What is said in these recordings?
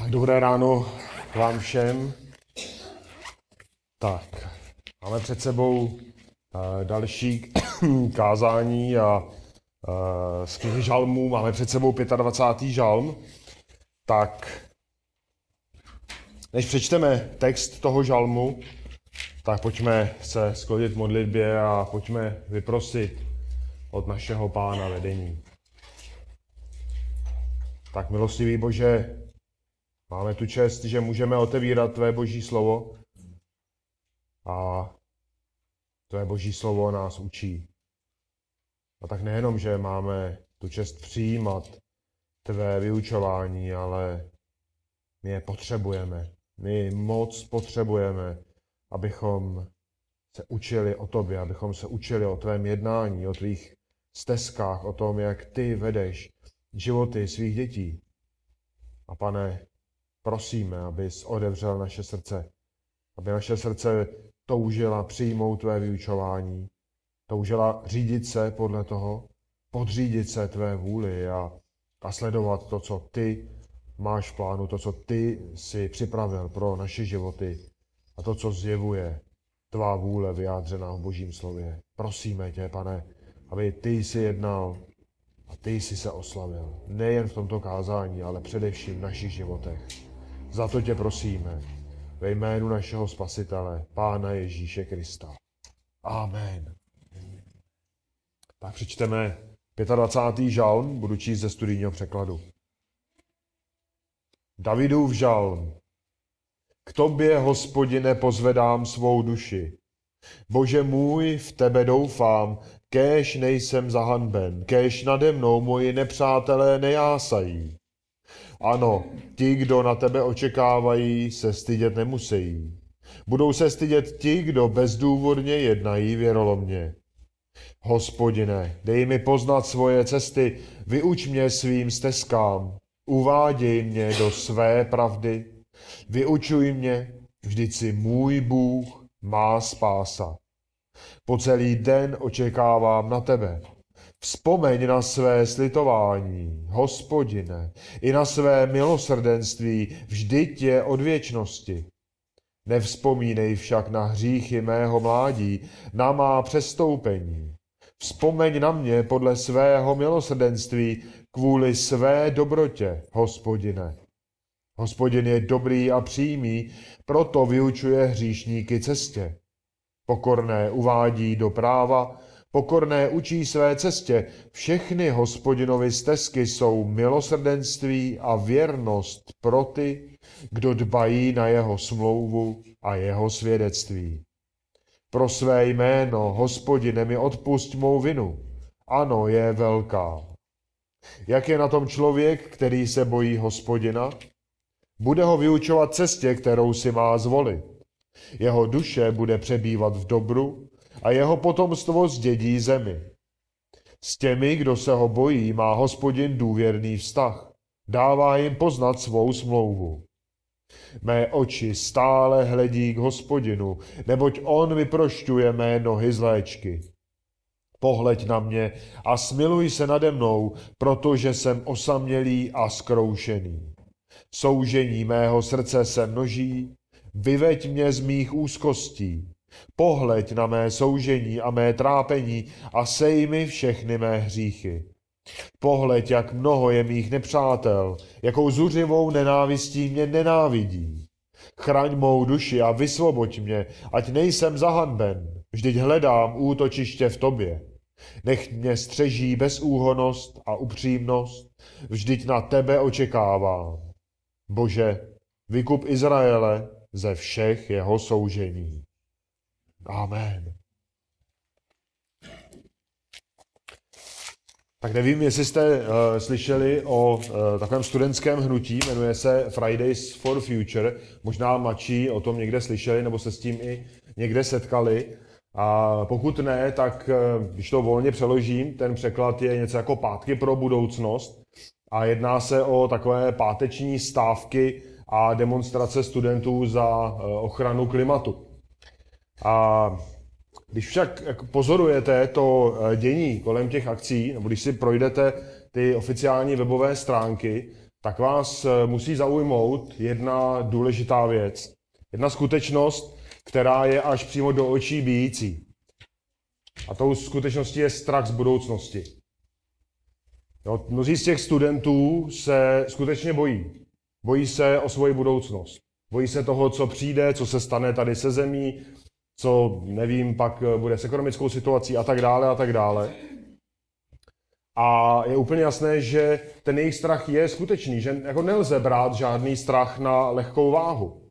Tak, dobré ráno vám všem. Tak, máme před sebou uh, další kázání a uh, z knihy žalmů. Máme před sebou 25. žalm. Tak, než přečteme text toho žalmu, tak pojďme se sklonit modlitbě a pojďme vyprosit od našeho pána vedení. Tak milostivý Bože, máme tu čest, že můžeme otevírat Tvé Boží slovo a Tvé Boží slovo nás učí. A tak nejenom, že máme tu čest přijímat Tvé vyučování, ale my je potřebujeme. My moc potřebujeme, abychom se učili o Tobě, abychom se učili o Tvém jednání, o Tvých stezkách, o tom, jak Ty vedeš životy svých dětí. A pane, prosíme, abys odevřel naše srdce, aby naše srdce toužila přijmout tvé vyučování, toužila řídit se podle toho, podřídit se tvé vůli a, a sledovat to, co ty máš v plánu, to, co ty si připravil pro naše životy a to, co zjevuje tvá vůle vyjádřená v Božím slově. Prosíme tě, pane, aby ty jsi jednal a ty jsi se oslavil. Nejen v tomto kázání, ale především v našich životech. Za to tě prosíme. Ve jménu našeho Spasitele, Pána Ježíše Krista. Amen. Tak přečteme 25. žalm, budu číst ze studijního překladu. Davidův žalm. K tobě, hospodine, pozvedám svou duši. Bože můj, v tebe doufám, kéž nejsem zahanben, kéž nade mnou moji nepřátelé nejásají. Ano, ti, kdo na tebe očekávají, se stydět nemusí. Budou se stydět ti, kdo bezdůvodně jednají věrolomně. Hospodine, dej mi poznat svoje cesty, vyuč mě svým stezkám, uváděj mě do své pravdy, vyučuj mě, vždyť si můj Bůh, má spása. Po celý den očekávám na tebe. Vzpomeň na své slitování, hospodine, i na své milosrdenství, vždyť je od věčnosti. Nevzpomínej však na hříchy mého mládí, na má přestoupení. Vzpomeň na mě podle svého milosrdenství kvůli své dobrotě, hospodine. Hospodin je dobrý a přímý, proto vyučuje hříšníky cestě. Pokorné uvádí do práva, pokorné učí své cestě. Všechny hospodinovi stezky jsou milosrdenství a věrnost pro ty, kdo dbají na jeho smlouvu a jeho svědectví. Pro své jméno, hospodine, mi odpust mou vinu. Ano, je velká. Jak je na tom člověk, který se bojí hospodina? Bude ho vyučovat cestě, kterou si má zvolit. Jeho duše bude přebývat v dobru a jeho potomstvo zdědí zemi. S těmi, kdo se ho bojí, má hospodin důvěrný vztah. Dává jim poznat svou smlouvu. Mé oči stále hledí k hospodinu, neboť on vyprošťuje mé nohy z léčky. Pohleď na mě a smiluj se nade mnou, protože jsem osamělý a skroušený. Soužení mého srdce se množí, vyveď mě z mých úzkostí. Pohleď na mé soužení a mé trápení a sej mi všechny mé hříchy. Pohleď, jak mnoho je mých nepřátel, jakou zuřivou nenávistí mě nenávidí. Chraň mou duši a vysvoboď mě, ať nejsem zahanben. Vždyť hledám útočiště v tobě. Nech mě střeží bezúhonost a upřímnost, vždyť na tebe očekávám. Bože, vykup Izraele ze všech jeho soužení. Amen. Tak nevím, jestli jste uh, slyšeli o uh, takovém studentském hnutí, jmenuje se Fridays for Future. Možná mladší o tom někde slyšeli, nebo se s tím i někde setkali. A pokud ne, tak uh, když to volně přeložím, ten překlad je něco jako pátky pro budoucnost. A jedná se o takové páteční stávky a demonstrace studentů za ochranu klimatu. A když však pozorujete to eh, dění kolem těch akcí, nebo když si projdete ty oficiální webové stránky, tak vás eh, musí zaujmout jedna důležitá věc. Jedna skutečnost, která je až přímo do očí bíjící. A tou skutečností je strach z budoucnosti. Jo, mnozí z těch studentů se skutečně bojí. Bojí se o svoji budoucnost. Bojí se toho, co přijde, co se stane tady se zemí, co, nevím, pak bude s ekonomickou situací a tak dále a tak dále. A je úplně jasné, že ten jejich strach je skutečný, že jako nelze brát žádný strach na lehkou váhu.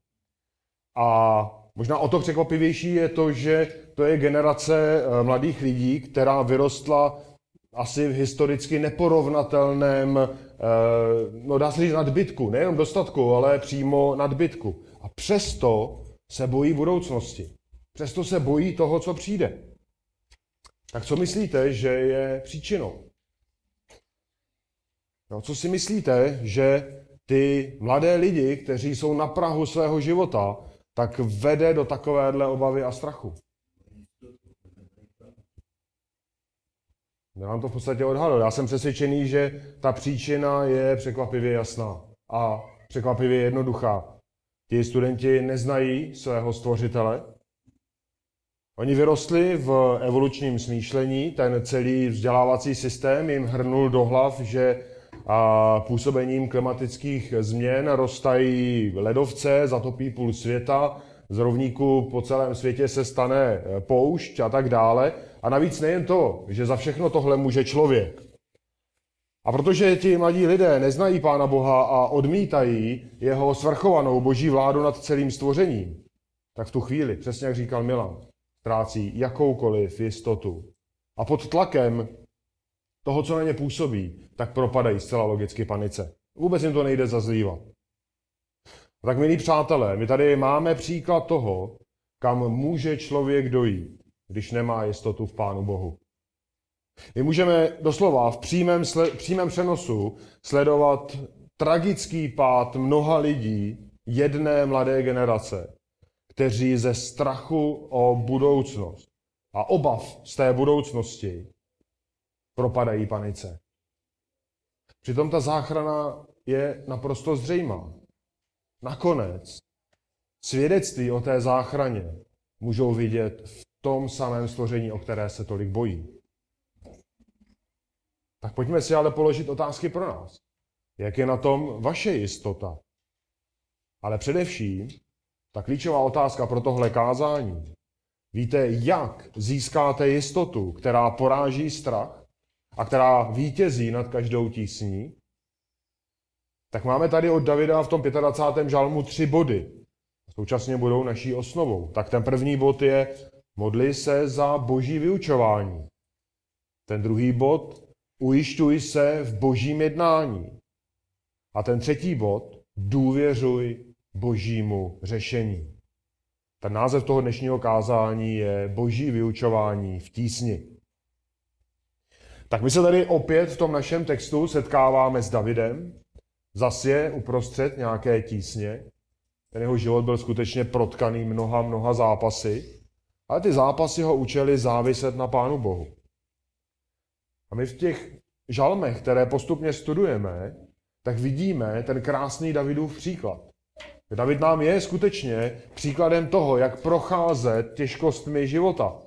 A možná o to překvapivější je to, že to je generace eh, mladých lidí, která vyrostla asi v historicky neporovnatelném, eh, no dá se říct nadbytku, nejenom dostatku, ale přímo nadbytku. A přesto se bojí budoucnosti. Přesto se bojí toho, co přijde. Tak co myslíte, že je příčinou? No, co si myslíte, že ty mladé lidi, kteří jsou na Prahu svého života, tak vede do takovéhle obavy a strachu? Já vám to v podstatě odhadl. Já jsem přesvědčený, že ta příčina je překvapivě jasná a překvapivě jednoduchá. Ti studenti neznají svého stvořitele. Oni vyrostli v evolučním smýšlení, ten celý vzdělávací systém jim hrnul do hlav, že a působením klimatických změn rostají ledovce, zatopí půl světa, z rovníku po celém světě se stane eh, poušť a tak dále. A navíc nejen to, že za všechno tohle může člověk. A protože ti mladí lidé neznají Pána Boha a odmítají jeho svrchovanou boží vládu nad celým stvořením, tak v tu chvíli, přesně jak říkal Milan, ztrácí jakoukoliv jistotu. A pod tlakem toho, co na ně působí, tak propadají zcela logicky panice. Vůbec jim to nejde zazlívat. Tak milí přátelé, my tady máme příklad toho, kam může člověk dojít, když nemá jistotu v Pánu Bohu. My můžeme doslova v přímém, přímém přenosu sledovat tragický pád mnoha lidí jedné mladé generace, kteří ze strachu o budoucnost a obav z té budoucnosti propadají panice. Přitom ta záchrana je naprosto zřejmá. Nakonec svědectví o té záchraně můžou vidět v tom samém stvoření, o které se tolik bojí. Tak pojďme si ale položit otázky pro nás. Jak je na tom vaše jistota? Ale především, ta klíčová otázka pro tohle kázání. Víte, jak získáte jistotu, která poráží strach a která vítězí nad každou tísní? Tak máme tady od Davida v tom 25. žalmu tři body. Současně budou naší osnovou. Tak ten první bod je modli se za boží vyučování. Ten druhý bod ujišťuj se v božím jednání. A ten třetí bod důvěřuj božímu řešení. Ten název toho dnešního kázání je Boží vyučování v tísni. Tak my se tady opět v tom našem textu setkáváme s Davidem, Zas je uprostřed nějaké tísně. Ten jeho život byl skutečně protkaný mnoha, mnoha zápasy, ale ty zápasy ho učili záviset na Pánu Bohu. A my v těch žalmech, které postupně studujeme, tak vidíme ten krásný Davidův příklad. David nám je skutečně příkladem toho, jak procházet těžkostmi života.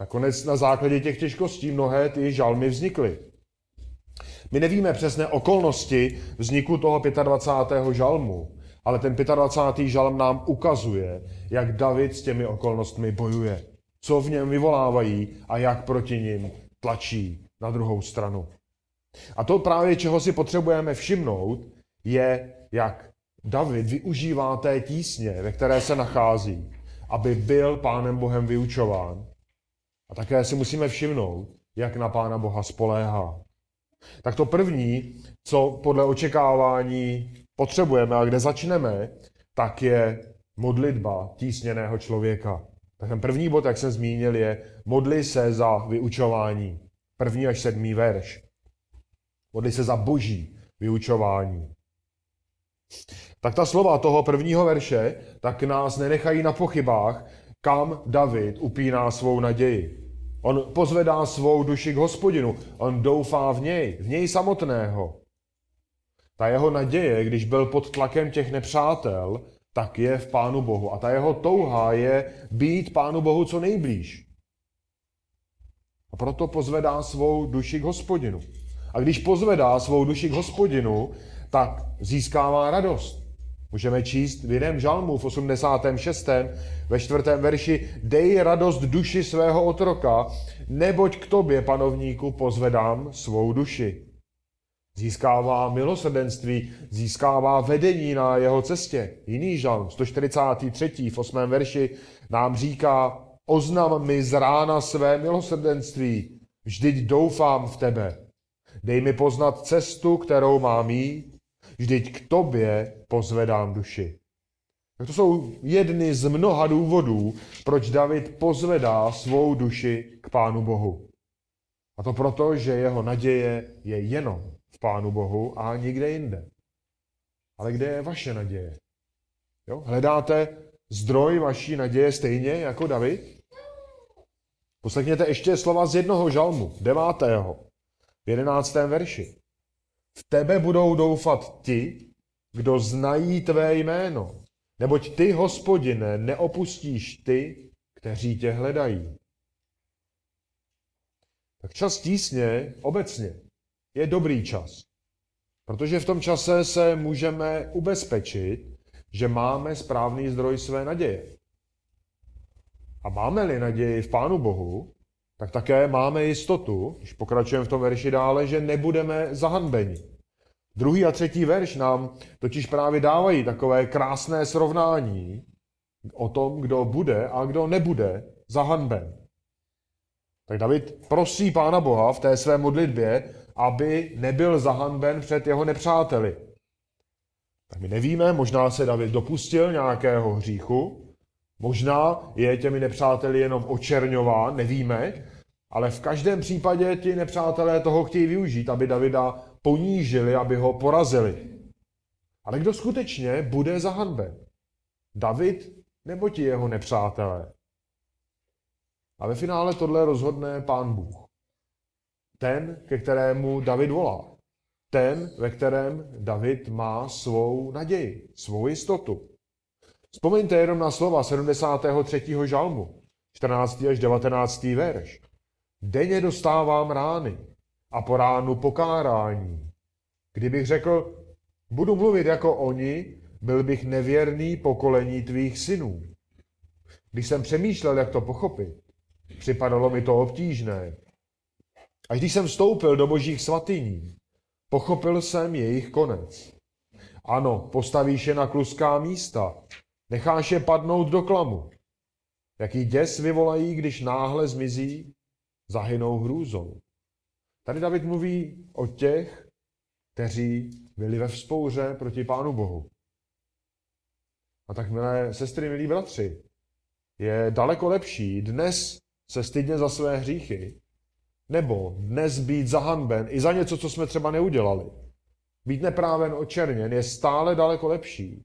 Nakonec na základě těch těžkostí mnohé ty žalmy vznikly. My nevíme přesné okolnosti vzniku toho 25. žalmu, ale ten 25. žalm nám ukazuje, jak David s těmi okolnostmi bojuje, co v něm vyvolávají a jak proti nim tlačí na druhou stranu. A to právě, čeho si potřebujeme všimnout, je, jak David využívá té tísně, ve které se nachází, aby byl Pánem Bohem vyučován. A také si musíme všimnout, jak na Pána Boha spoléhá. Tak to první, co podle očekávání potřebujeme a kde začneme, tak je modlitba tísněného člověka. Tak ten první bod, jak jsem zmínil, je modli se za vyučování. První až sedmý verš. Modli se za boží vyučování. Tak ta slova toho prvního verše tak nás nenechají na pochybách, kam David upíná svou naději. On pozvedá svou duši k hospodinu. On doufá v něj, v něj samotného. Ta jeho naděje, když byl pod tlakem těch nepřátel, tak je v Pánu Bohu. A ta jeho touha je být Pánu Bohu co nejblíž. A proto pozvedá svou duši k hospodinu. A když pozvedá svou duši k hospodinu, tak získává radost. Můžeme číst v jiném žalmu v 86. ve čtvrtém verši Dej radost duši svého otroka, neboť k tobě, panovníku, pozvedám svou duši. Získává milosrdenství, získává vedení na jeho cestě. Jiný žalm, 143. v 8. verši, nám říká, oznam mi z rána své milosrdenství, vždyť doufám v tebe. Dej mi poznat cestu, kterou mám jít, vždyť k tobě pozvedám duši. To jsou jedny z mnoha důvodů, proč David pozvedá svou duši k Pánu Bohu. A to proto, že jeho naděje je jenom v Pánu Bohu a nikde jinde. Ale kde je vaše naděje? Jo? Hledáte zdroj vaší naděje stejně jako David? Poslechněte ještě slova z jednoho žalmu, devátého, v jedenáctém verši. V tebe budou doufat ti, kdo znají tvé jméno. Neboť ty, hospodine, neopustíš ty, kteří tě hledají. Tak čas tísně obecně je dobrý čas. Protože v tom čase se můžeme ubezpečit, že máme správný zdroj své naděje. A máme-li naději v Pánu Bohu, tak také máme jistotu, když pokračujeme v tom verši dále, že nebudeme zahanbeni. Druhý a třetí verš nám totiž právě dávají takové krásné srovnání o tom, kdo bude a kdo nebude zahanben. Tak David prosí Pána Boha v té své modlitbě, aby nebyl zahanben před jeho nepřáteli. Tak my nevíme, možná se David dopustil nějakého hříchu, Možná je těmi nepřáteli jenom očerňován, nevíme, ale v každém případě ti nepřátelé toho chtějí využít, aby Davida ponížili, aby ho porazili. Ale kdo skutečně bude zahanben? David nebo ti jeho nepřátelé? A ve finále tohle rozhodne pán Bůh. Ten, ke kterému David volá. Ten, ve kterém David má svou naději, svou jistotu. Vzpomeňte jenom na slova 73. žalmu, 14. až 19. verš. Denně dostávám rány a po ránu pokárání. Kdybych řekl, budu mluvit jako oni, byl bych nevěrný pokolení tvých synů. Když jsem přemýšlel, jak to pochopit, připadalo mi to obtížné. Až když jsem vstoupil do božích svatyní, pochopil jsem jejich konec. Ano, postavíš je na kluská místa, Necháš je padnout do klamu. Jaký děs vyvolají, když náhle zmizí, zahynou hrůzou. Tady David mluví o těch, kteří byli ve vzpouře proti Pánu Bohu. A tak, milé sestry, milí bratři, je daleko lepší dnes se stydně za své hříchy, nebo dnes být zahanben i za něco, co jsme třeba neudělali. Být nepráven očerněn je stále daleko lepší,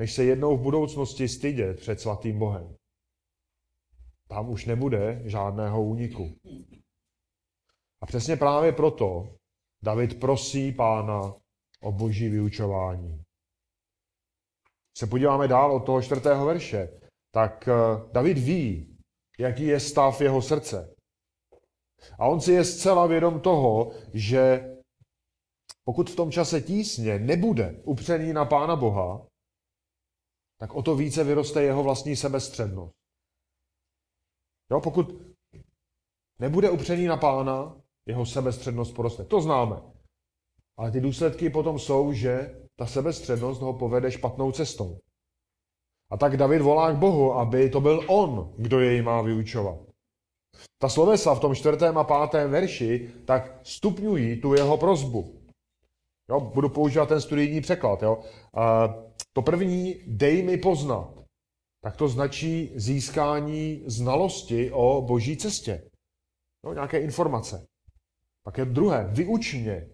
než se jednou v budoucnosti stydět před svatým Bohem. Tam už nebude žádného úniku. A přesně právě proto David prosí pána o boží vyučování. Se podíváme dál od toho čtvrtého verše, tak eh, David ví, jaký je stav jeho srdce. A on si je zcela vědom toho, že pokud v tom čase tísně nebude upřený na Pána Boha, tak o to více vyroste jeho vlastní sebestřednost. Jo, pokud nebude upřený na pána, jeho sebestřednost poroste. To známe. Ale ty důsledky potom jsou, že ta sebestřednost ho povede špatnou cestou. A tak David volá k Bohu, aby to byl on, kdo jej má vyučovat. Ta slovesa v tom čtvrtém a pátém verši tak stupňují tu jeho prozbu. Jo, budu používat ten studijní překlad. Jo. To první, dej mi poznat, tak to značí získání znalosti o boží cestě. No, nějaké informace. Pak je druhé, vyuč mě.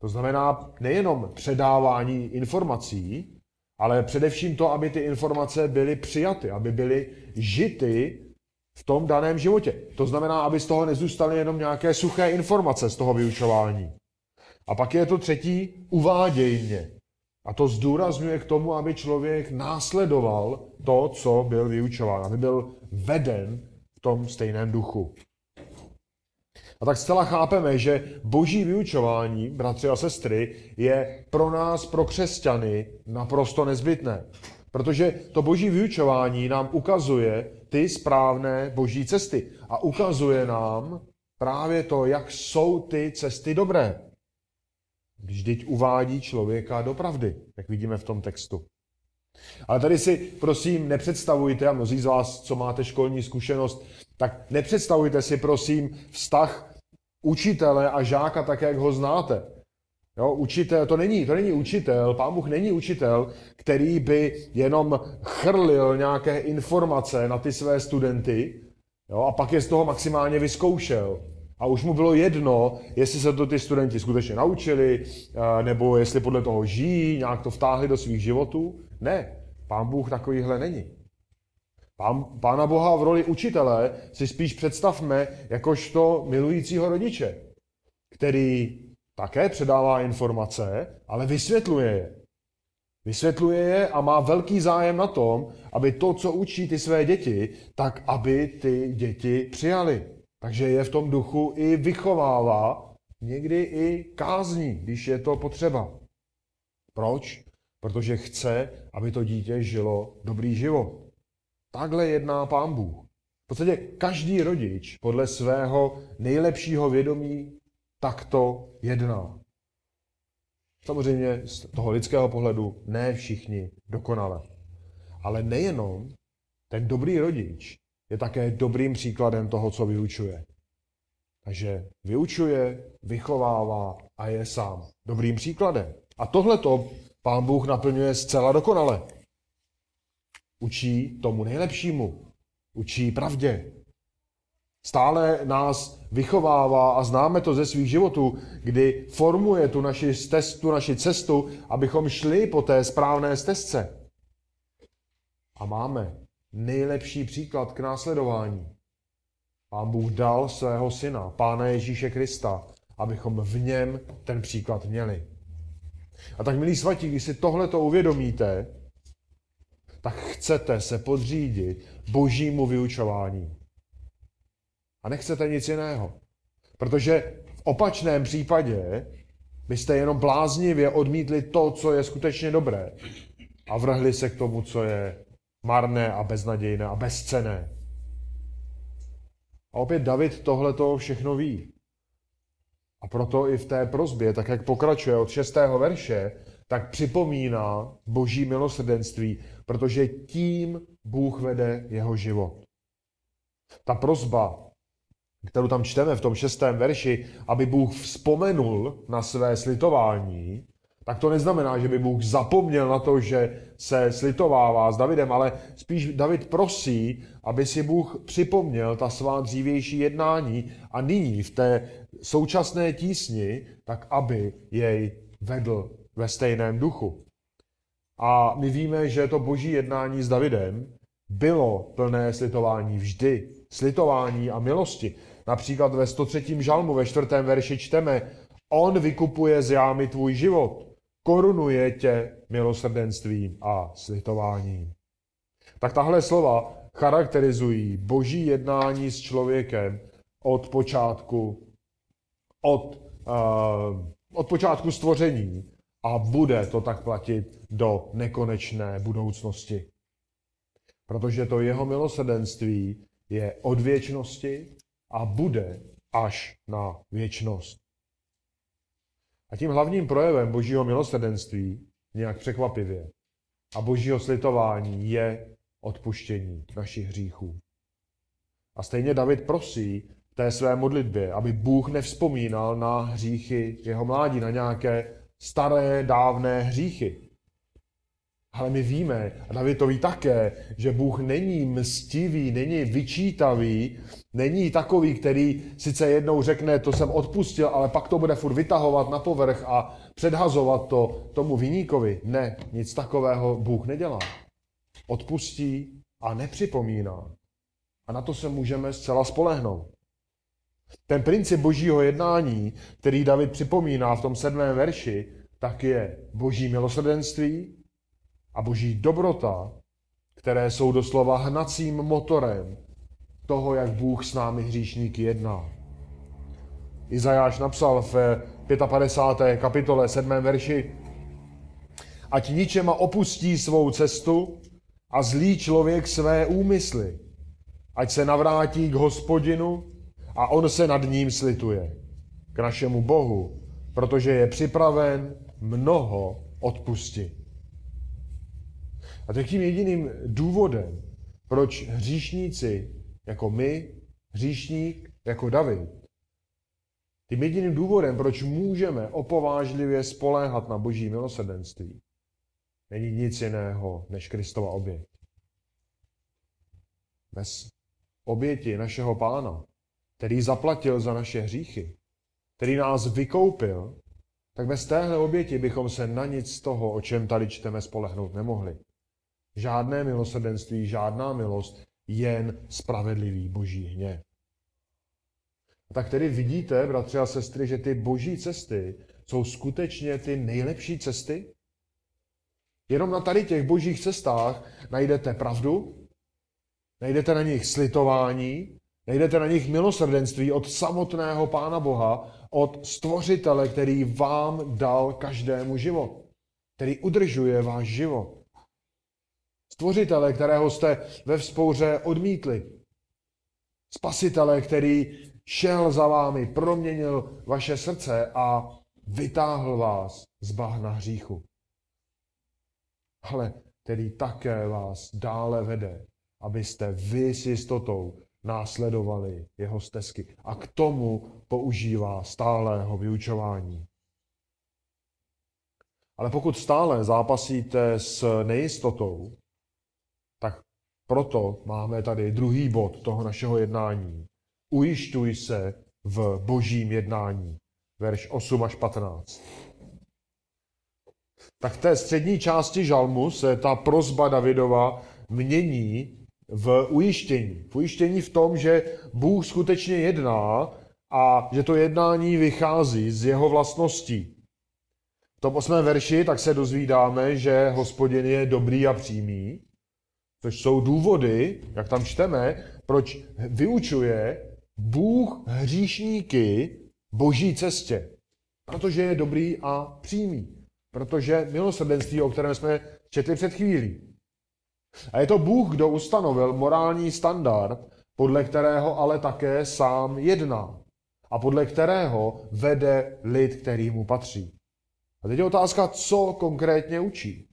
To znamená nejenom předávání informací, ale především to, aby ty informace byly přijaty, aby byly žity v tom daném životě. To znamená, aby z toho nezůstaly jenom nějaké suché informace z toho vyučování. A pak je to třetí, uváděj mě. A to zdůrazňuje k tomu, aby člověk následoval to, co byl vyučován, aby byl veden v tom stejném duchu. A tak zcela chápeme, že boží vyučování, bratři a sestry, je pro nás, pro křesťany, naprosto nezbytné. Protože to boží vyučování nám ukazuje ty správné boží cesty. A ukazuje nám právě to, jak jsou ty cesty dobré. Teď uvádí člověka do pravdy, jak vidíme v tom textu. Ale tady si prosím nepředstavujte, a mnozí z vás, co máte školní zkušenost, tak nepředstavujte si prosím vztah učitele a žáka tak, jak ho znáte. Jo, učitel, to není, to není učitel, pán Bůh není učitel, který by jenom chrlil nějaké informace na ty své studenty jo, a pak je z toho maximálně vyzkoušel. A už mu bylo jedno, jestli se to ty studenti skutečně naučili, eh, nebo jestli podle toho žijí, nějak to vtáhli do svých životů. Ne, pán Bůh takovýhle není. Pán, pána Boha v roli učitele si spíš představme jakožto milujícího rodiče, který také předává informace, ale vysvětluje je. Vysvětluje je a má velký zájem na tom, aby to, co učí ty své děti, tak aby ty děti přijali. Takže je v tom duchu i vychovává, někdy i kázní, když je to potřeba. Proč? Protože chce, aby to dítě žilo dobrý život. Takhle jedná pán Bůh. V podstatě každý rodič podle svého nejlepšího vědomí takto jedná. Samozřejmě z toho lidského pohledu ne všichni dokonale. Ale nejenom ten dobrý rodič je také dobrým příkladem toho, co vyučuje. Takže vyučuje, vychovává a je sám dobrým příkladem. A tohle to pán Bůh naplňuje zcela dokonale. Učí tomu nejlepšímu. Učí pravdě. Stále nás vychovává a známe to ze svých životů, kdy formuje tu naši, stez, tu naši cestu, abychom šli po té správné stezce. A máme nejlepší příklad k následování. Pán Bůh dal svého syna, Pána Ježíše Krista, abychom v něm ten příklad měli. A tak, milí svatí, když si tohle to uvědomíte, tak chcete se podřídit božímu vyučování. A nechcete nic jiného. Protože v opačném případě byste jenom bláznivě odmítli to, co je skutečně dobré a vrhli se k tomu, co je marné a beznadějné a bezcené. A opět David tohle to všechno ví. A proto i v té prozbě, tak jak pokračuje od 6. verše, tak připomíná boží milosrdenství, protože tím Bůh vede jeho život. Ta prozba, kterou tam čteme v tom šestém verši, aby Bůh vzpomenul na své slitování, tak to neznamená, že by Bůh zapomněl na to, že se slitovává s Davidem, ale spíš David prosí, aby si Bůh připomněl ta svá dřívější jednání a nyní v té současné tísni, tak aby jej vedl ve stejném duchu. A my víme, že to boží jednání s Davidem bylo plné slitování vždy. Slitování a milosti. Například ve 103. žalmu ve 4. verši čteme On vykupuje z jámy tvůj život korunuje tě milosrdenstvím a slitováním. Tak tahle slova charakterizují boží jednání s člověkem od počátku, od, uh, od počátku stvoření a bude to tak platit do nekonečné budoucnosti. Protože to jeho milosrdenství je od věčnosti a bude až na věčnost. A tím hlavním projevem božího milosrdenství, nějak překvapivě, a božího slitování je odpuštění našich hříchů. A stejně David prosí v té své modlitbě, aby Bůh nevzpomínal na hříchy jeho mládí, na nějaké staré, dávné hříchy. Ale my víme, a David to ví také, že Bůh není mstivý, není vyčítavý, není takový, který sice jednou řekne, to jsem odpustil, ale pak to bude furt vytahovat na povrch a předhazovat to tomu viníkovi. Ne, nic takového Bůh nedělá. Odpustí a nepřipomíná. A na to se můžeme zcela spolehnout. Ten princip božího jednání, který David připomíná v tom sedmém verši, tak je boží milosrdenství a boží dobrota, které jsou doslova hnacím motorem toho, jak Bůh s námi hříšníky jedná. Izajáš napsal v 55. kapitole 7. verši, ať ničema opustí svou cestu a zlý člověk své úmysly, ať se navrátí k hospodinu a on se nad ním slituje, k našemu Bohu, protože je připraven mnoho odpustit. A to tím jediným důvodem, proč hříšníci jako my, hříšník jako David, tím jediným důvodem, proč můžeme opovážlivě spoléhat na boží milosrdenství, není nic jiného než Kristova oběť. Bez oběti našeho pána, který zaplatil za naše hříchy, který nás vykoupil, tak bez téhle oběti bychom se na nic z toho, o čem tady čteme, spolehnout nemohli. Žádné milosrdenství, žádná milost, jen spravedlivý boží hněv. Tak tedy vidíte, bratři a sestry, že ty boží cesty jsou skutečně ty nejlepší cesty? Jenom na tady těch božích cestách najdete pravdu, najdete na nich slitování, najdete na nich milosrdenství od samotného Pána Boha, od stvořitele, který vám dal každému život, který udržuje váš život. Stvořitele, kterého jste ve vzpouře odmítli. Spasitele, který šel za vámi, proměnil vaše srdce a vytáhl vás z bahna hříchu. Ale který také vás dále vede, abyste vy s jistotou následovali jeho stezky. A k tomu používá stálého vyučování. Ale pokud stále zápasíte s nejistotou, proto máme tady druhý bod toho našeho jednání. Ujišťuj se v božím jednání. Verš 8 až 15. Tak v té střední části žalmu se ta prozba Davidova mění v ujištění. V ujištění v tom, že Bůh skutečně jedná a že to jednání vychází z jeho vlastností. V tom osmém verši tak se dozvídáme, že hospodin je dobrý a přímý, což jsou důvody, jak tam čteme, proč vyučuje Bůh hříšníky boží cestě. Protože je dobrý a přímý. Protože milosrdenství, o kterém jsme četli před chvílí. A je to Bůh, kdo ustanovil morální standard, podle kterého ale také sám jedná. A podle kterého vede lid, který mu patří. A teď je otázka, co konkrétně učí.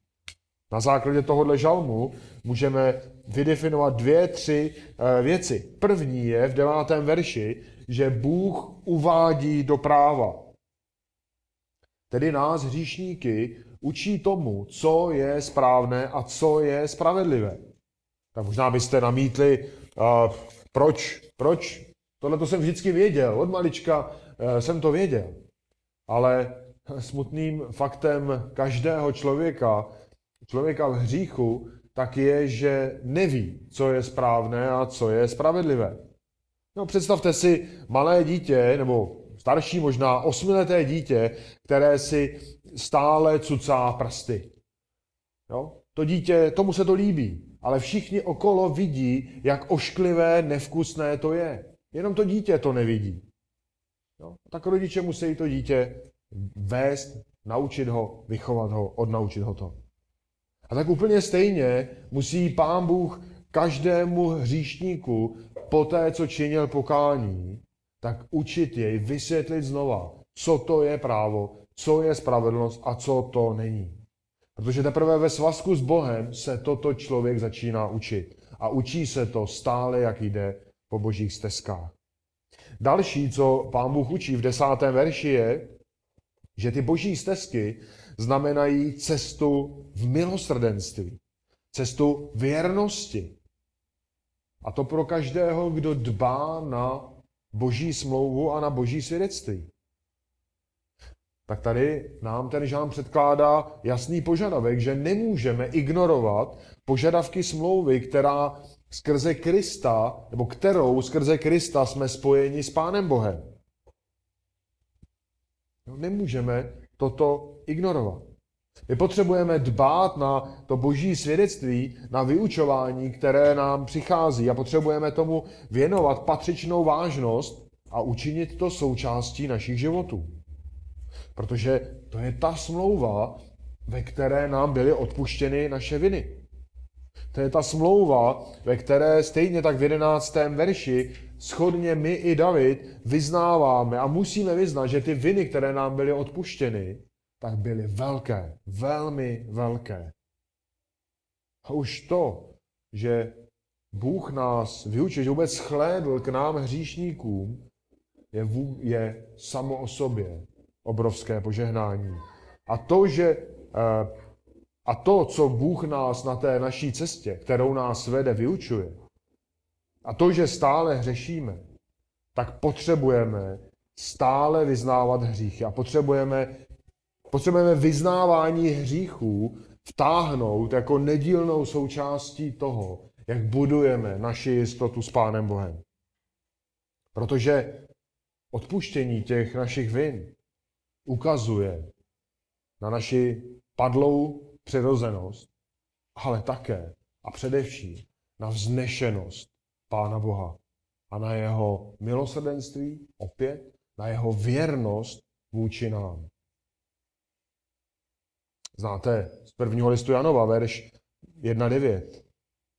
Na základě tohohle žalmu můžeme vydefinovat dvě, tři eh, věci. První je v devátém verši, že Bůh uvádí do práva. Tedy nás, hříšníky, učí tomu, co je správné a co je spravedlivé. Tak možná byste namítli, uh, proč, proč, tohle to jsem vždycky věděl, od malička uh, jsem to věděl. Ale smutným faktem každého člověka, člověka v hříchu, tak je, že neví, co je správné a co je spravedlivé. No, představte si malé dítě, nebo starší možná osmileté dítě, které si stále cucá prsty. Jo? To dítě, tomu se to líbí, ale všichni okolo vidí, jak ošklivé, nevkusné to je. Jenom to dítě to nevidí. Jo? Tak rodiče musí to dítě vést, naučit ho, vychovat ho, odnaučit ho to. A tak úplně stejně musí pán Bůh každému hříšníku po té, co činil pokání, tak učit jej, vysvětlit znova, co to je právo, co je spravedlnost a co to není. Protože teprve ve svazku s Bohem se toto člověk začíná učit. A učí se to stále, jak jde po božích stezkách. Další, co pán Bůh učí v desátém verši je, že ty boží stezky znamenají cestu v milosrdenství, cestu věrnosti. A to pro každého, kdo dbá na boží smlouvu a na boží svědectví. Tak tady nám ten žán předkládá jasný požadavek, že nemůžeme ignorovat požadavky smlouvy, která skrze Krista, nebo kterou skrze Krista jsme spojeni s Pánem Bohem. Nemůžeme toto ignorovat. My potřebujeme dbát na to boží svědectví, na vyučování, které nám přichází a potřebujeme tomu věnovat patřičnou vážnost a učinit to součástí našich životů. Protože to je ta smlouva, ve které nám byly odpuštěny naše viny. To je ta smlouva, ve které stejně tak v jedenáctém verši schodně my i David vyznáváme a musíme vyznat, že ty viny, které nám byly odpuštěny, tak byly velké, velmi velké. A už to, že Bůh nás vyučil, že vůbec schlédl k nám hříšníkům, je, je samo o sobě obrovské požehnání. A to, že eh, a to, co Bůh nás na té naší cestě, kterou nás vede, vyučuje, a to, že stále hřešíme, tak potřebujeme stále vyznávat hříchy a potřebujeme, potřebujeme vyznávání hříchů vtáhnout jako nedílnou součástí toho, jak budujeme naši jistotu s Pánem Bohem. Protože odpuštění těch našich vin ukazuje na naši padlou přirozenost, ale také a především na vznešenost Pána Boha a na jeho milosrdenství, opět na jeho věrnost vůči nám. Znáte z prvního listu Janova, verš 1.9.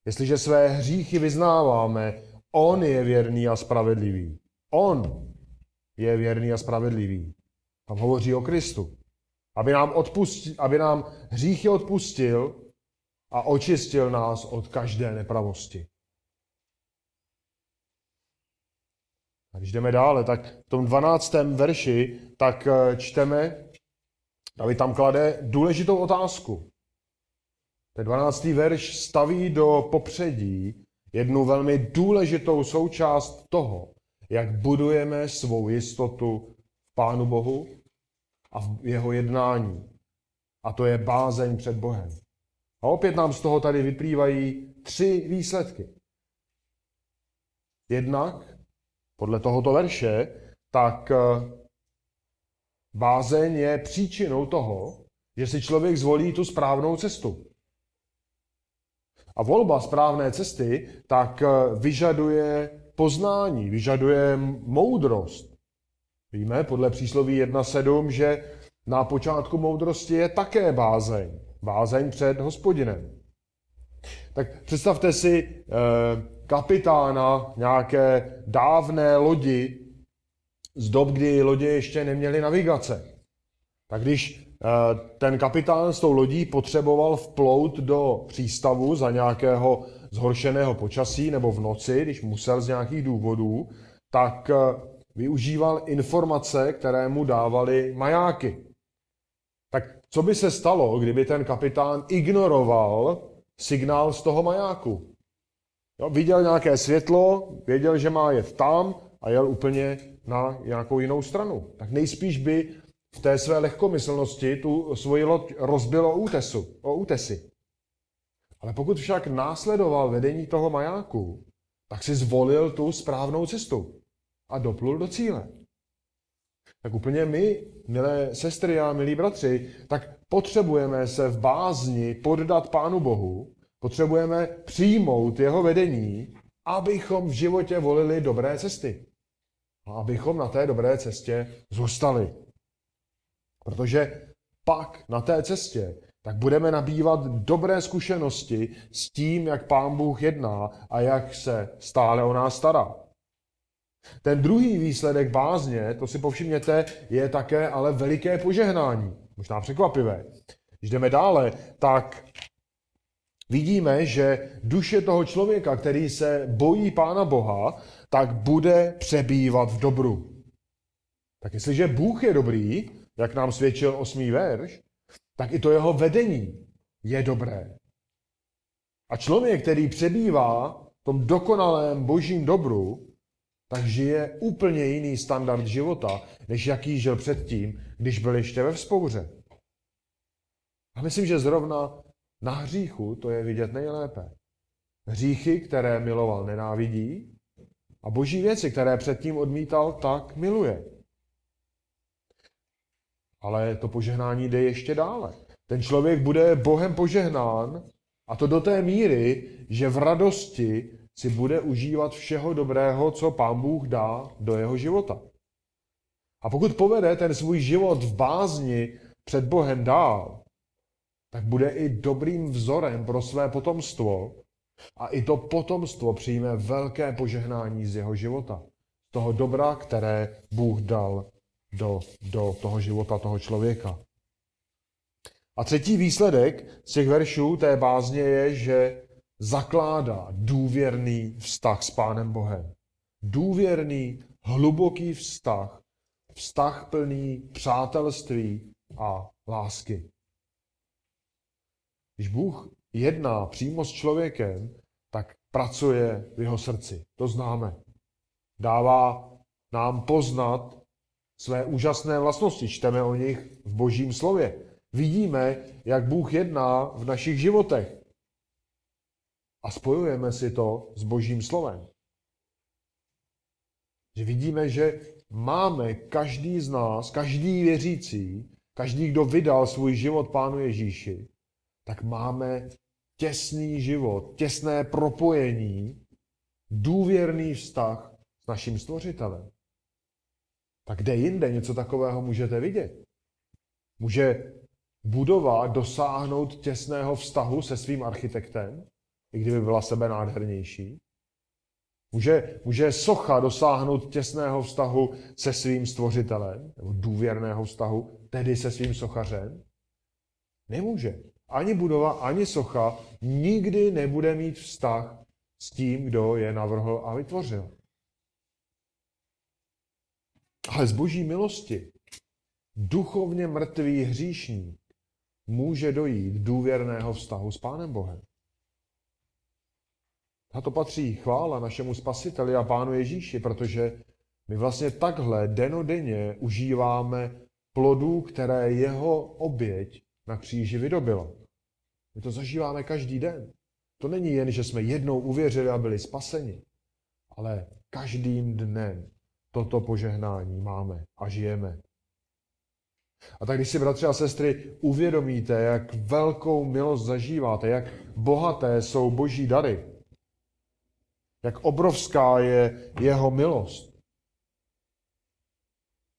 Jestliže své hříchy vyznáváme, on je věrný a spravedlivý. On je věrný a spravedlivý. Tam hovoří o Kristu. Aby nám, odpustil, aby nám hříchy odpustil a očistil nás od každé nepravosti. A když jdeme dále, tak v tom 12. verši, tak eh, čteme, David tam klade důležitou otázku. Ten 12. verš staví do popředí jednu velmi důležitou součást toho, jak budujeme svou jistotu v Pánu Bohu a v jeho jednání. A to je bázeň před Bohem. A opět nám z toho tady vyplývají tři výsledky. Jednak, podle tohoto verše, tak eh, bázeň je příčinou toho, že si člověk zvolí tu správnou cestu. A volba správné cesty tak eh, vyžaduje poznání, vyžaduje moudrost. Víme podle přísloví 1.7, že na počátku moudrosti je také bázeň. Bázeň před hospodinem. Tak představte si eh, kapitána nějaké dávné lodi z dob, kdy lodě ještě neměly navigace. Tak když eh, ten kapitán s tou lodí potřeboval vplout do přístavu za nějakého zhoršeného počasí nebo v noci, když musel z nějakých důvodů, tak eh, využíval informace, které mu dávali majáky. Tak co by se stalo, kdyby ten kapitán ignoroval signál z toho majáku? Jo, viděl nějaké světlo, věděl, že má jet tam a jel úplně na nějakou jinou stranu. Tak nejspíš by v té své lehkomyslnosti tu svoji loď rozbilo útesu, o útesy. Ale pokud však následoval vedení toho majáku, tak si zvolil tu správnou cestu a doplul do cíle. Tak úplně my, milé sestry a milí bratři, tak potřebujeme se v bázni poddat Pánu Bohu, potřebujeme přijmout jeho vedení, abychom v životě volili dobré cesty. A abychom na té dobré cestě zůstali. Protože pak na té cestě tak budeme nabývat dobré zkušenosti s tím, jak Pán Bůh jedná a jak se stále o nás stará. Ten druhý výsledek bázně, to si povšimněte, je také ale veliké požehnání. Možná překvapivé. Když jdeme dále, tak vidíme, že duše toho člověka, který se bojí Pána Boha, tak bude přebývat v dobru. Tak jestliže Bůh je dobrý, jak nám svědčil osmý verš, tak i to jeho vedení je dobré. A člověk, který přebývá v tom dokonalém božím dobru, tak žije úplně jiný standard života, než jaký žil předtím, když byl ještě ve vzpouře. A myslím, že zrovna na hříchu to je vidět nejlépe. hříchy, které miloval, nenávidí a boží věci, které předtím odmítal, tak miluje. Ale to požehnání jde ještě dále. Ten člověk bude Bohem požehnán a to do té míry, že v radosti si bude užívat všeho dobrého, co pán Bůh dá do jeho života. A pokud povede ten svůj život v bázni před Bohem dál, tak bude i dobrým vzorem pro své potomstvo a i to potomstvo přijme velké požehnání z jeho života. Z toho dobra, které Bůh dal do, do toho života toho člověka. A třetí výsledek z těch veršů té bázně je, že zakládá důvěrný vztah s Pánem Bohem. Důvěrný, hluboký vztah, vztah plný přátelství a lásky. Když Bůh jedná přímo s člověkem, tak pracuje v jeho srdci. To známe. Dává nám poznat své úžasné vlastnosti. Čteme o nich v Božím slově. Vidíme, jak Bůh jedná v našich životech. A spojujeme si to s Božím slovem. Že vidíme, že máme každý z nás, každý věřící, každý, kdo vydal svůj život Pánu Ježíši, tak máme těsný život, těsné propojení, důvěrný vztah s naším stvořitelem. Tak kde jinde něco takového můžete vidět? Může budova dosáhnout těsného vztahu se svým architektem, i kdyby byla sebe nádhernější? Může, může socha dosáhnout těsného vztahu se svým stvořitelem, nebo důvěrného vztahu, tedy se svým sochařem? Nemůže. Ani budova, ani socha nikdy nebude mít vztah s tím, kdo je navrhl a vytvořil. Ale z boží milosti duchovně mrtvý hříšník může dojít důvěrného vztahu s Pánem Bohem. A to patří chvála našemu spasiteli a Pánu Ježíši, protože my vlastně takhle denodenně užíváme plodů, které jeho oběť na kříži vydobila. My to zažíváme každý den. To není jen, že jsme jednou uvěřili a byli spaseni, ale každým dnem toto požehnání máme a žijeme. A tak když si, bratři a sestry, uvědomíte, jak velkou milost zažíváte, jak bohaté jsou boží dary, jak obrovská je jeho milost,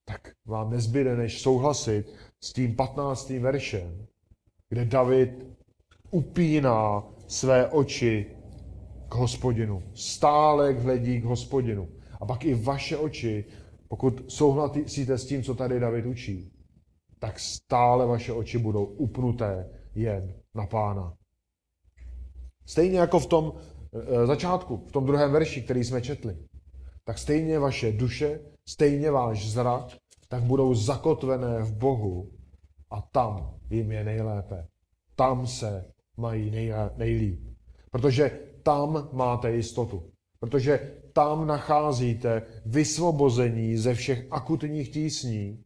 tak vám nezbyde, než souhlasit s tím 15. veršem, kde David upíná své oči k hospodinu. Stále hledí k hospodinu. A pak i vaše oči, pokud souhlasíte s tím, co tady David učí, tak stále vaše oči budou upnuté jen na pána. Stejně jako v tom e, začátku, v tom druhém verši, který jsme četli, tak stejně vaše duše, stejně váš zrak, tak budou zakotvené v Bohu a tam jim je nejlépe. Tam se mají nejlíp. Protože tam máte jistotu. Protože tam nacházíte vysvobození ze všech akutních tísní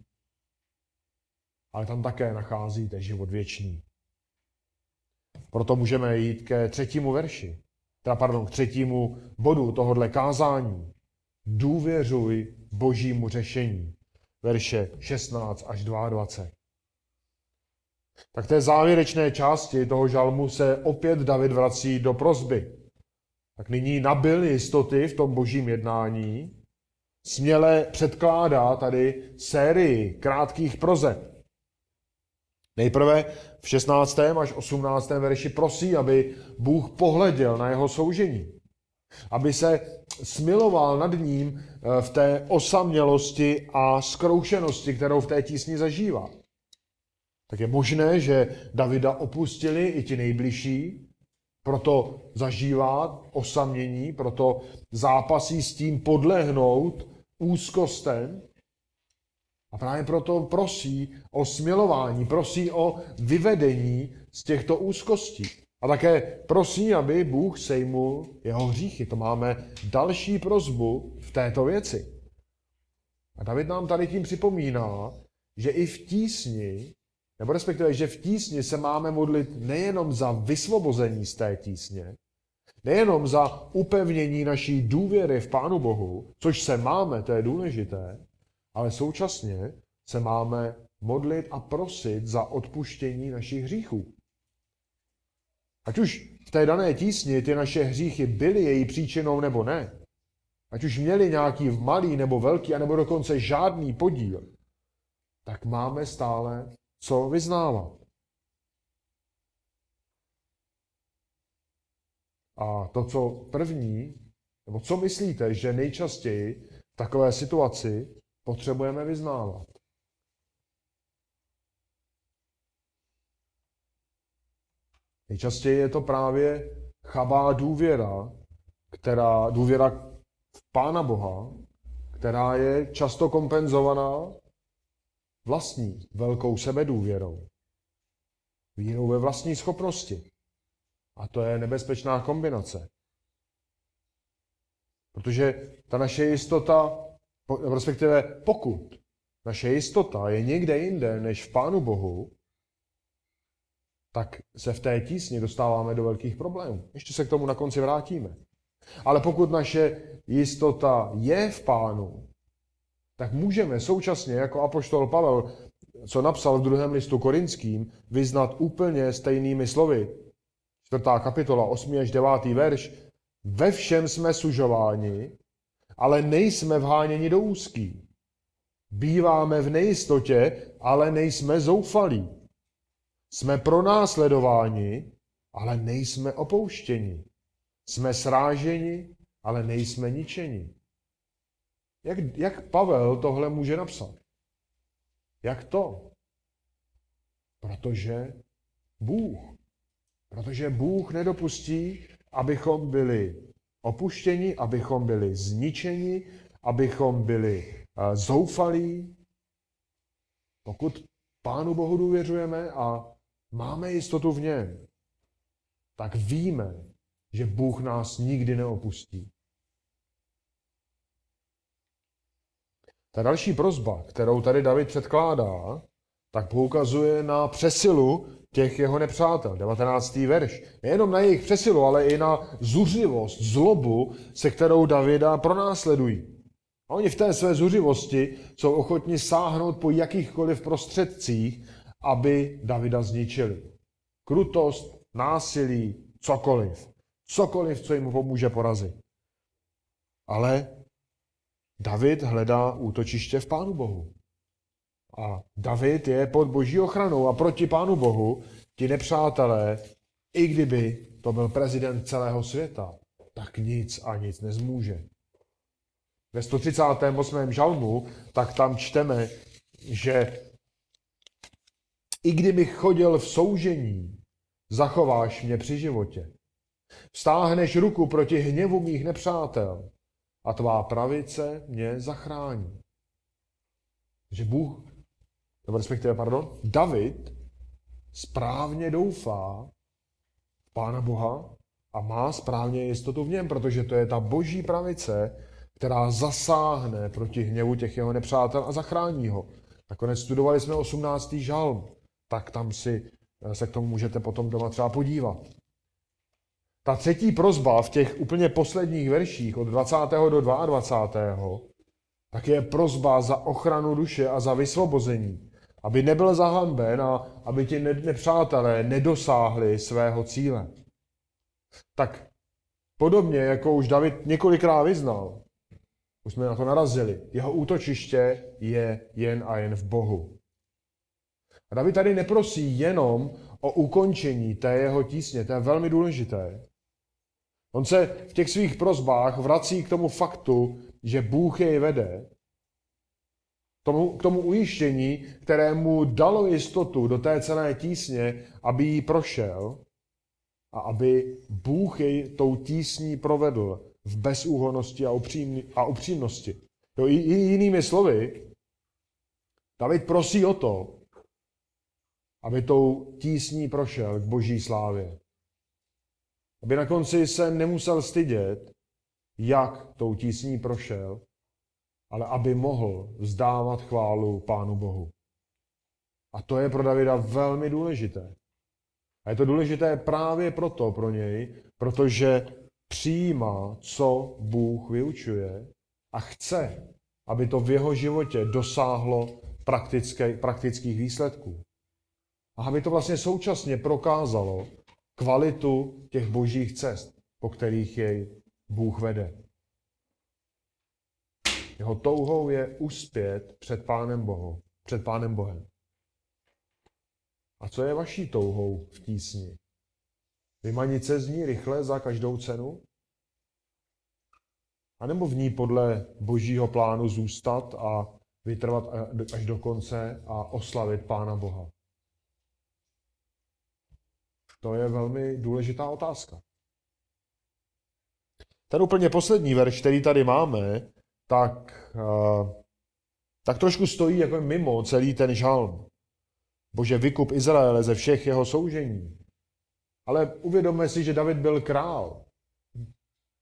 ale tam také nacházíte život věčný. Proto můžeme jít ke třetímu verši, teda pardon, k třetímu bodu tohohle kázání. Důvěřuj božímu řešení. Verše 16 až 22. Tak té závěrečné části toho žalmu se opět David vrací do prozby. Tak nyní nabil jistoty v tom božím jednání, směle předkládá tady sérii krátkých prozeb. Nejprve v 16. až 18. verši prosí, aby Bůh pohleděl na jeho soužení. Aby se smiloval nad ním eh, v té osamělosti a skroušenosti, kterou v té tísni zažívá. Tak je možné, že Davida opustili i ti nejbližší, proto zažívá osamění, proto zápasí s tím podlehnout úzkostem, a právě proto prosí o smilování, prosí o vyvedení z těchto úzkostí. A také prosí, aby Bůh sejmul jeho hříchy. To máme další prozbu v této věci. A David nám tady tím připomíná, že i v tísni, nebo respektive, že v tísni se máme modlit nejenom za vysvobození z té tísně, Nejenom za upevnění naší důvěry v Pánu Bohu, což se máme, to je důležité, ale současně se máme modlit a prosit za odpuštění našich hříchů. Ať už v té dané tísni ty naše hříchy byly její příčinou nebo ne, ať už měli nějaký malý nebo velký, anebo dokonce žádný podíl, tak máme stále co vyznávat. A to, co první, nebo co myslíte, že nejčastěji v takové situaci potřebujeme vyznávat? Nejčastěji je to právě chabá důvěra, která, důvěra v Pána Boha, která je často kompenzovaná vlastní velkou sebedůvěrou. Vírou ve vlastní schopnosti. A to je nebezpečná kombinace. Protože ta naše jistota, respektive pokud naše jistota je někde jinde než v Pánu Bohu, tak se v té tísni dostáváme do velkých problémů. Ještě se k tomu na konci vrátíme. Ale pokud naše jistota je v Pánu, tak můžeme současně, jako apoštol Pavel, co napsal v druhém listu korinským, vyznat úplně stejnými slovy. Čtvrtá kapitola, 8. až 9. verš. Ve všem jsme sužováni, ale nejsme vháněni do úzký. Býváme v nejistotě, ale nejsme zoufalí. Jsme pronásledováni, ale nejsme opouštěni. Jsme sráženi, ale nejsme ničeni. Jak, jak Pavel tohle může napsat? Jak to? Protože Bůh. Protože Bůh nedopustí, abychom byli opuštěni, abychom byli zničeni, abychom byli uh, zoufalí. Pokud Pánu Bohu důvěřujeme a máme jistotu v něm, tak víme, že Bůh nás nikdy neopustí. Ta další prozba, kterou tady David předkládá, tak poukazuje na přesilu těch jeho nepřátel. 19. verš. Nejenom na jejich přesilu, ale i na zuřivost, zlobu, se kterou Davida pronásledují. A oni v té své zuřivosti jsou ochotni sáhnout po jakýchkoliv prostředcích, aby Davida zničili. Krutost, násilí, cokoliv. Cokoliv, co jim pomůže porazit. Ale David hledá útočiště v Pánu Bohu. A David je pod boží ochranou a proti Pánu Bohu ti nepřátelé, i kdyby to byl prezident celého světa, tak nic a nic nezmůže. Ve 138. žalmu, tak tam čteme, že i kdybych chodil v soužení, zachováš mě při životě. Vstáhneš ruku proti hněvu mých nepřátel a tvá pravice mě zachrání. Že Bůh, nebo respektive, pardon, David správně doufá v Pána Boha a má správně jistotu v něm, protože to je ta boží pravice, která zasáhne proti hněvu těch jeho nepřátel a zachrání ho. Nakonec studovali jsme 18. žalm, tak tam si se k tomu můžete potom doma třeba podívat. Ta třetí prozba v těch úplně posledních verších od 20. do 22. tak je prozba za ochranu duše a za vysvobození, aby nebyl zahanben a aby ti nepřátelé nedosáhli svého cíle. Tak podobně, jako už David několikrát vyznal, už jsme na to narazili, jeho útočiště je jen a jen v Bohu. A David tady neprosí jenom o ukončení té jeho tísně, to je velmi důležité, On se v těch svých prozbách vrací k tomu faktu, že Bůh jej vede, tomu, k tomu ujištění, které mu dalo jistotu do té celé tísně, aby ji prošel a aby Bůh jej tou tísní provedl v bezúhonosti a, upřímni, a upřímnosti. Jo, i, i jinými slovy, David prosí o to, aby tou tísní prošel k boží slávě. Aby na konci se nemusel stydět, jak tou tísní prošel, ale aby mohl vzdávat chválu Pánu Bohu. A to je pro Davida velmi důležité. A je to důležité právě proto pro něj, protože přijímá, co Bůh vyučuje a chce, aby to v jeho životě dosáhlo praktických výsledků. A aby to vlastně současně prokázalo kvalitu těch božích cest, po kterých jej Bůh vede. Jeho touhou je uspět před Pánem Bohem. Před Pánem Bohem. A co je vaší touhou v tísni? Vymanit se z ní rychle za každou cenu? A nebo v ní podle božího plánu zůstat a vytrvat až do konce a oslavit Pána Boha? To je velmi důležitá otázka. Ten úplně poslední verš, který tady máme, tak, uh, tak trošku stojí jako mimo celý ten žalm. Bože, vykup Izraele ze všech jeho soužení. Ale uvědomme si, že David byl král.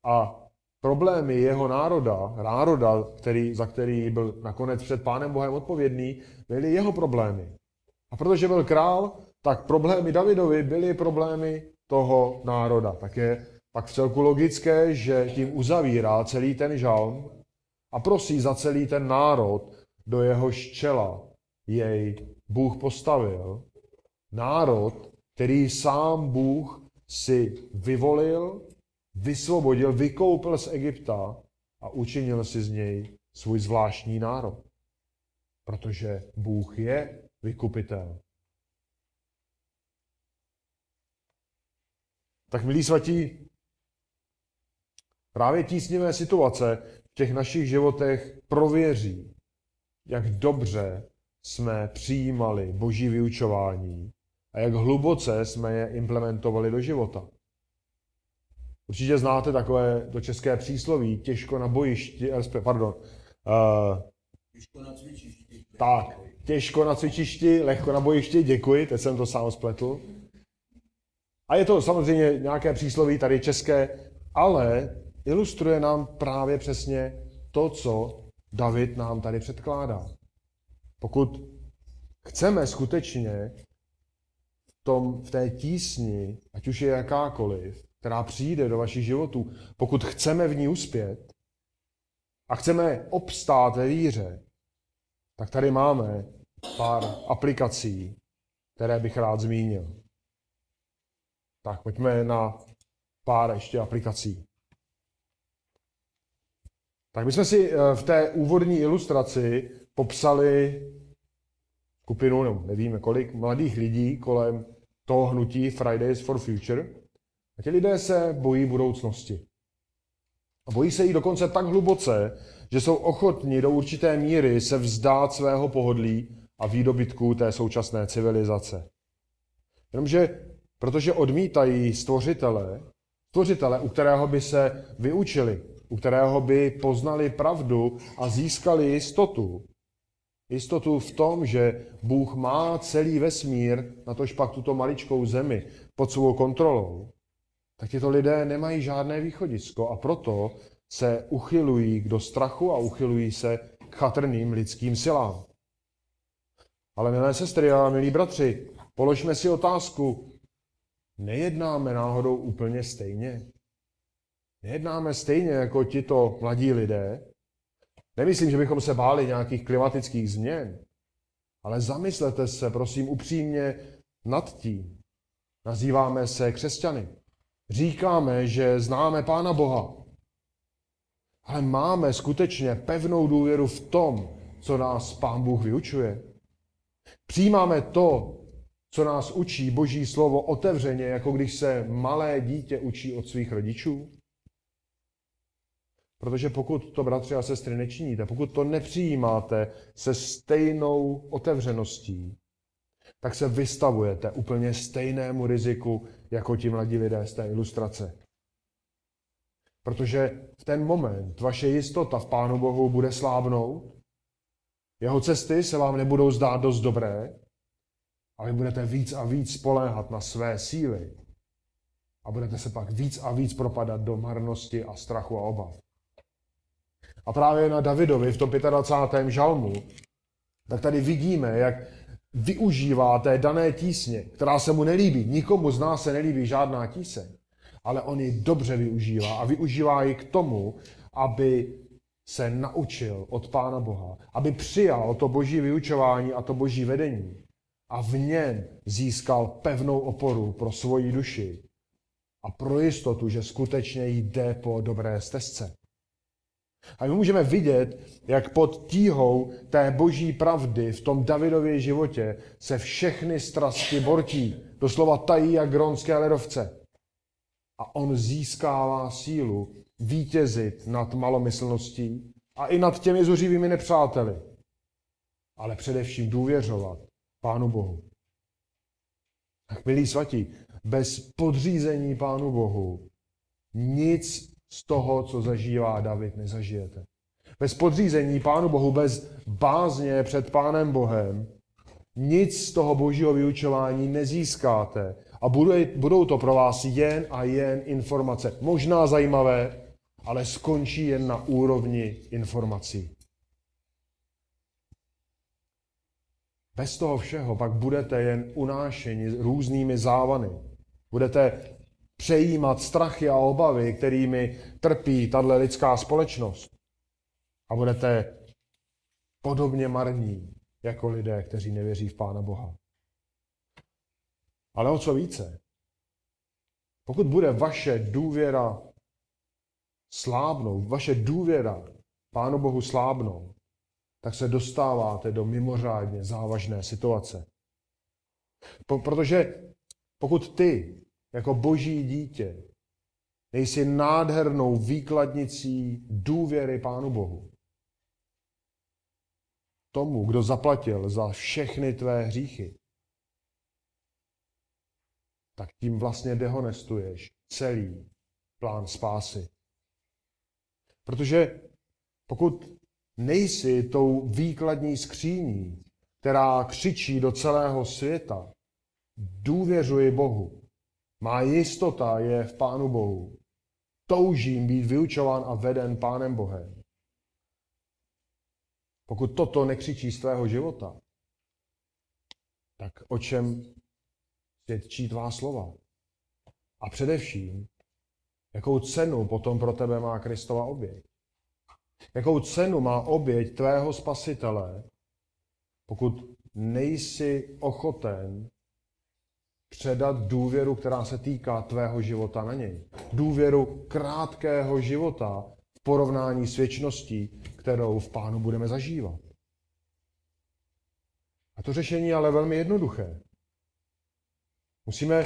A problémy jeho národa, národa, který, za který byl nakonec před Pánem Bohem odpovědný, byly jeho problémy. A protože byl král, tak problémy Davidovi byly problémy toho národa. Tak je pak v celku logické, že tím uzavírá celý ten žalm a prosí za celý ten národ, do jeho čela jej Bůh postavil. Národ, který sám Bůh si vyvolil, vysvobodil, vykoupil z Egypta a učinil si z něj svůj zvláštní národ. Protože Bůh je vykupitel. Tak milí svatí, právě tísnivé situace v těch našich životech prověří, jak dobře jsme přijímali boží vyučování a jak hluboce jsme je implementovali do života. Určitě znáte takové to české přísloví, těžko na bojišti, eh, pardon, uh, těžko na cvičišti. Tak, těžko na cvičišti, lehko na bojišti, děkuji, teď jsem to sám spletl. A je to samozřejmě nějaké přísloví tady české, ale ilustruje nám právě přesně to, co David nám tady předkládá. Pokud chceme skutečně v, tom, v té tísni, ať už je jakákoliv, která přijde do vašich životů, pokud chceme v ní uspět a chceme obstát ve víře, tak tady máme pár aplikací, které bych rád zmínil. Tak pojďme na pár ještě aplikací. Tak my jsme si eh, v té úvodní ilustraci popsali skupinu, no, nevíme kolik, mladých lidí kolem toho hnutí Fridays for Future. A ti lidé se bojí budoucnosti. A bojí se jí dokonce tak hluboce, že jsou ochotní do určité míry se vzdát svého pohodlí a výdobytků té současné civilizace. Jenomže protože odmítají stvořitele, stvořitele, u kterého by se vyučili, u kterého by poznali pravdu a získali jistotu. Jistotu v tom, že Bůh má celý vesmír, na tož pak tuto maličkou zemi, pod svou kontrolou, tak tyto lidé nemají žádné východisko a proto se uchylují do strachu a uchylují se k chatrným lidským silám. Ale milé sestry a milí bratři, položme si otázku, nejednáme náhodou úplně stejně? Nejednáme stejně jako tito mladí lidé? Nemyslím, že bychom se báli nějakých klimatických změn, ale zamyslete se, prosím, upřímně nad tím. Nazýváme se křesťany. Říkáme, že známe Pána Boha. Ale máme skutečně pevnou důvěru v tom, co nás Pán Bůh vyučuje. Přijímáme to, co nás učí Boží slovo otevřeně, jako když se malé dítě učí od svých rodičů? Protože pokud to, bratři a sestry, nečiníte, pokud to nepřijímáte se stejnou otevřeností, tak se vystavujete úplně stejnému riziku, jako ti mladí lidé z té ilustrace. Protože v ten moment vaše jistota v Pánu Bohu bude slábnout, jeho cesty se vám nebudou zdát dost dobré a vy budete víc a víc spoléhat na své síly a budete se pak víc a víc propadat do marnosti a strachu a obav. A právě na Davidovi v tom 25. žalmu, tak tady vidíme, jak využívá té dané tísně, která se mu nelíbí. Nikomu z nás se nelíbí žádná tíseň. ale on ji dobře využívá a využívá ji k tomu, aby se naučil od Pána Boha, aby přijal to boží vyučování a to boží vedení a v něm získal pevnou oporu pro svoji duši a pro jistotu, že skutečně jde po dobré stezce. A my můžeme vidět, jak pod tíhou té boží pravdy v tom Davidově životě se všechny strasti bortí, doslova tají jak gronské ledovce. A on získává sílu vítězit nad malomyslností a i nad těmi zuřivými nepřáteli. Ale především důvěřovat Pánu Bohu. Tak milí svatí, bez podřízení Pánu Bohu nic z toho, co zažívá David, nezažijete. Bez podřízení Pánu Bohu, bez bázně před Pánem Bohem, nic z toho božího vyučování nezískáte. A budou to pro vás jen a jen informace. Možná zajímavé, ale skončí jen na úrovni informací. Bez toho všeho pak budete jen unášeni různými závany. Budete přejímat strachy a obavy, kterými trpí tahle lidská společnost. A budete podobně marní jako lidé, kteří nevěří v Pána Boha. Ale o co více? Pokud bude vaše důvěra slábnout, vaše důvěra Pánu Bohu slábnout, tak se dostáváte do mimořádně závažné situace. Protože pokud ty jako boží dítě nejsi nádhernou výkladnicí důvěry Pánu Bohu, tomu, kdo zaplatil za všechny tvé hříchy, tak tím vlastně dehonestuješ celý plán spásy. Protože pokud nejsi tou výkladní skříní, která křičí do celého světa, důvěřuji Bohu, má jistota je v Pánu Bohu, toužím být vyučován a veden Pánem Bohem. Pokud toto nekřičí z tvého života, tak o čem svědčí tvá slova? A především, Jakou cenu potom pro tebe má Kristova oběť? Jakou cenu má oběť tvého spasitele, pokud nejsi ochoten předat důvěru, která se týká tvého života na něj. Důvěru krátkého života v porovnání s věčností, kterou v Pánu budeme zažívat. A to řešení je ale velmi jednoduché. Musíme,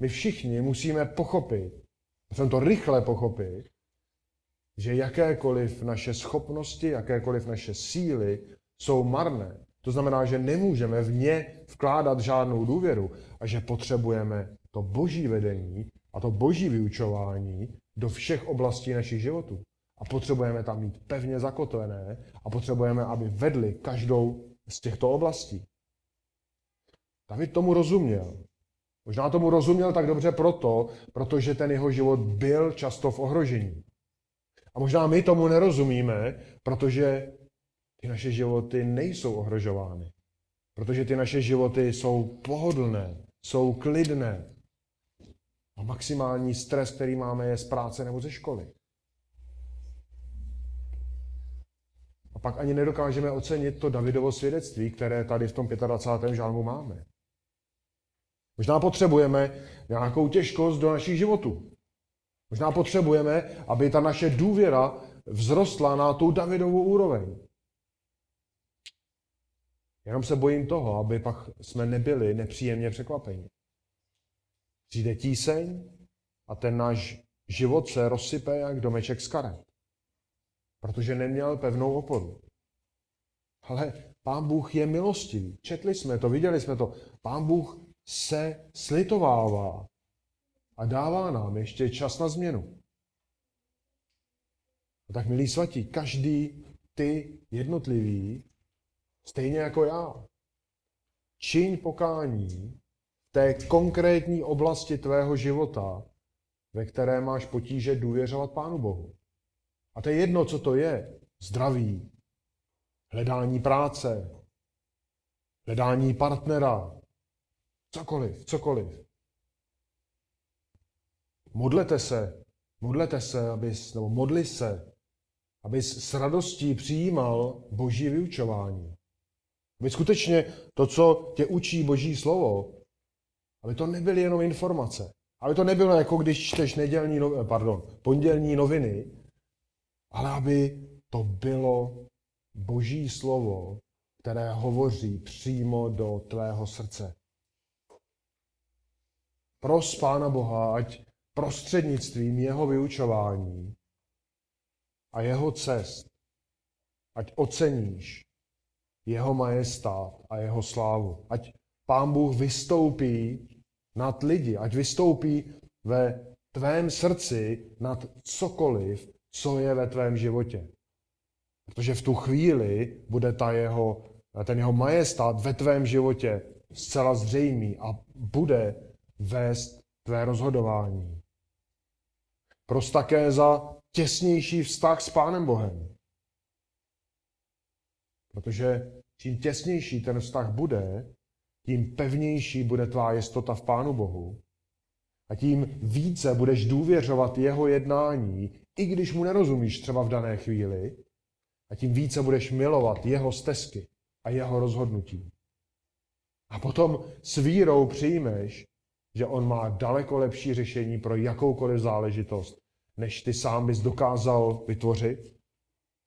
my všichni musíme pochopit, Musím to rychle pochopit, že jakékoliv naše schopnosti, jakékoliv naše síly jsou marné. To znamená, že nemůžeme v ně vkládat žádnou důvěru a že potřebujeme to boží vedení a to boží vyučování do všech oblastí našich životů. A potřebujeme tam mít pevně zakotvené a potřebujeme, aby vedli každou z těchto oblastí. David tomu rozuměl. Možná tomu rozuměl tak dobře proto, protože ten jeho život byl často v ohrožení. A možná my tomu nerozumíme, protože ty naše životy nejsou ohrožovány. Protože ty naše životy jsou pohodlné, jsou klidné. A maximální stres, který máme, je z práce nebo ze školy. A pak ani nedokážeme ocenit to Davidovo svědectví, které tady v tom 25. žálmu máme. Možná potřebujeme nějakou těžkost do našich životů. Možná potřebujeme, aby ta naše důvěra vzrostla na tu Davidovou úroveň. Jenom se bojím toho, aby pak jsme nebyli nepříjemně překvapeni. Přijde tíseň a ten náš život se rozsype jak domeček z karet. Protože neměl pevnou oporu. Ale Pán Bůh je milostivý. Četli jsme to, viděli jsme to. Pán Bůh se slitovává a dává nám ještě čas na změnu. A tak, milí svatí, každý ty jednotlivý, stejně jako já, čiň pokání té konkrétní oblasti tvého života, ve které máš potíže důvěřovat Pánu Bohu. A to je jedno, co to je. Zdraví, hledání práce, hledání partnera, Cokoliv, cokoliv. Modlete se, modlete se, abys, nebo modli se, abys s radostí přijímal boží vyučování. Aby skutečně to, co tě učí boží slovo, aby to nebyly jenom informace. Aby to nebylo jako když čteš nedělní, no- pardon, pondělní noviny, ale aby to bylo boží slovo, které hovoří přímo do tvého srdce. Pros Pána Boha, ať prostřednictvím jeho vyučování a jeho cest, ať oceníš jeho majestát a jeho slávu. Ať Pán Bůh vystoupí nad lidi, ať vystoupí ve tvém srdci nad cokoliv, co je ve tvém životě. Protože v tu chvíli bude ta jeho, ten jeho majestát ve tvém životě zcela zřejmý a bude vést tvé rozhodování. Také za těsnější vztah s Pánem Bohem. Protože čím těsnější ten vztah bude, tím pevnější bude tvá jistota v Pánu Bohu a tím více budeš důvěřovat jeho jednání, i když mu nerozumíš třeba v dané chvíli, a tím více budeš milovat jeho stezky a jeho rozhodnutí. A potom s vírou přijmeš, že on má daleko lepší řešení pro jakoukoliv záležitost, než ty sám bys dokázal vytvořit,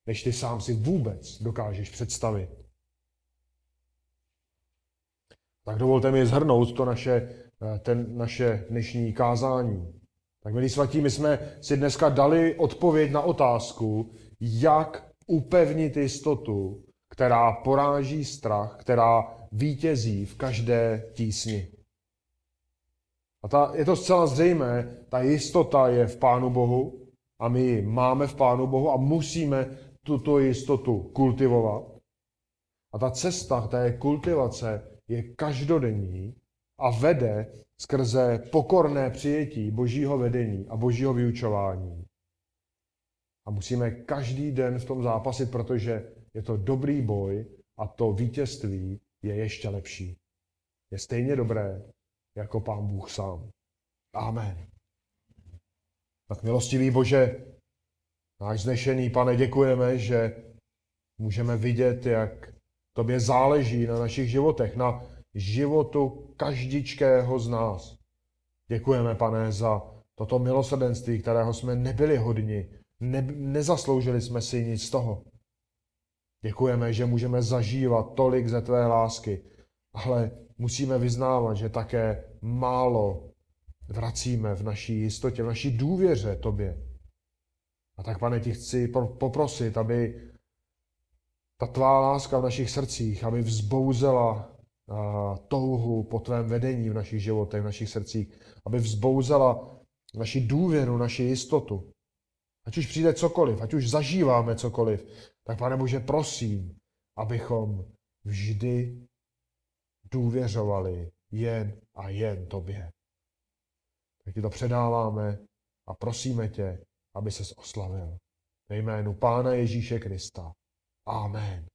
než ty sám si vůbec dokážeš představit. Tak dovolte mi zhrnout to naše, eh, ten, naše dnešní kázání. Tak milí svatí, my jsme si dneska dali odpověď na otázku, jak upevnit jistotu, která poráží strach, která vítězí v každé tísni. A ta, je to zcela zřejmé, ta jistota je v Pánu Bohu a my ji máme v Pánu Bohu a musíme tuto jistotu kultivovat. A ta cesta té kultivace je každodenní a vede skrze pokorné přijetí božího vedení a božího vyučování. A musíme každý den v tom zápasit, protože je to dobrý boj a to vítězství je ještě lepší. Je stejně dobré jako Pán Bůh sám. Amen. Tak milostivý Bože, náš znešený pane, děkujeme, že můžeme vidět, jak tobě záleží na našich životech, na životu každičkého z nás. Děkujeme, pane, za toto milosrdenství, kterého jsme nebyli hodni, ne, nezasloužili jsme si nic z toho. Děkujeme, že můžeme zažívat tolik ze tvé lásky, ale musíme vyznávat, že také málo vracíme v naší jistotě, v naší důvěře tobě. A tak, pane, ti chci poprosit, aby ta tvá láska v našich srdcích, aby vzbouzela touhu po tvém vedení v našich životech, v našich srdcích, aby vzbouzela naši důvěru, naši jistotu. Ať už přijde cokoliv, ať už zažíváme cokoliv, tak pane Bože, prosím, abychom vždy důvěřovali jen a jen tobě. Tak ti to předáváme a prosíme tě, aby ses oslavil. Ve jménu Pána Ježíše Krista. Amen.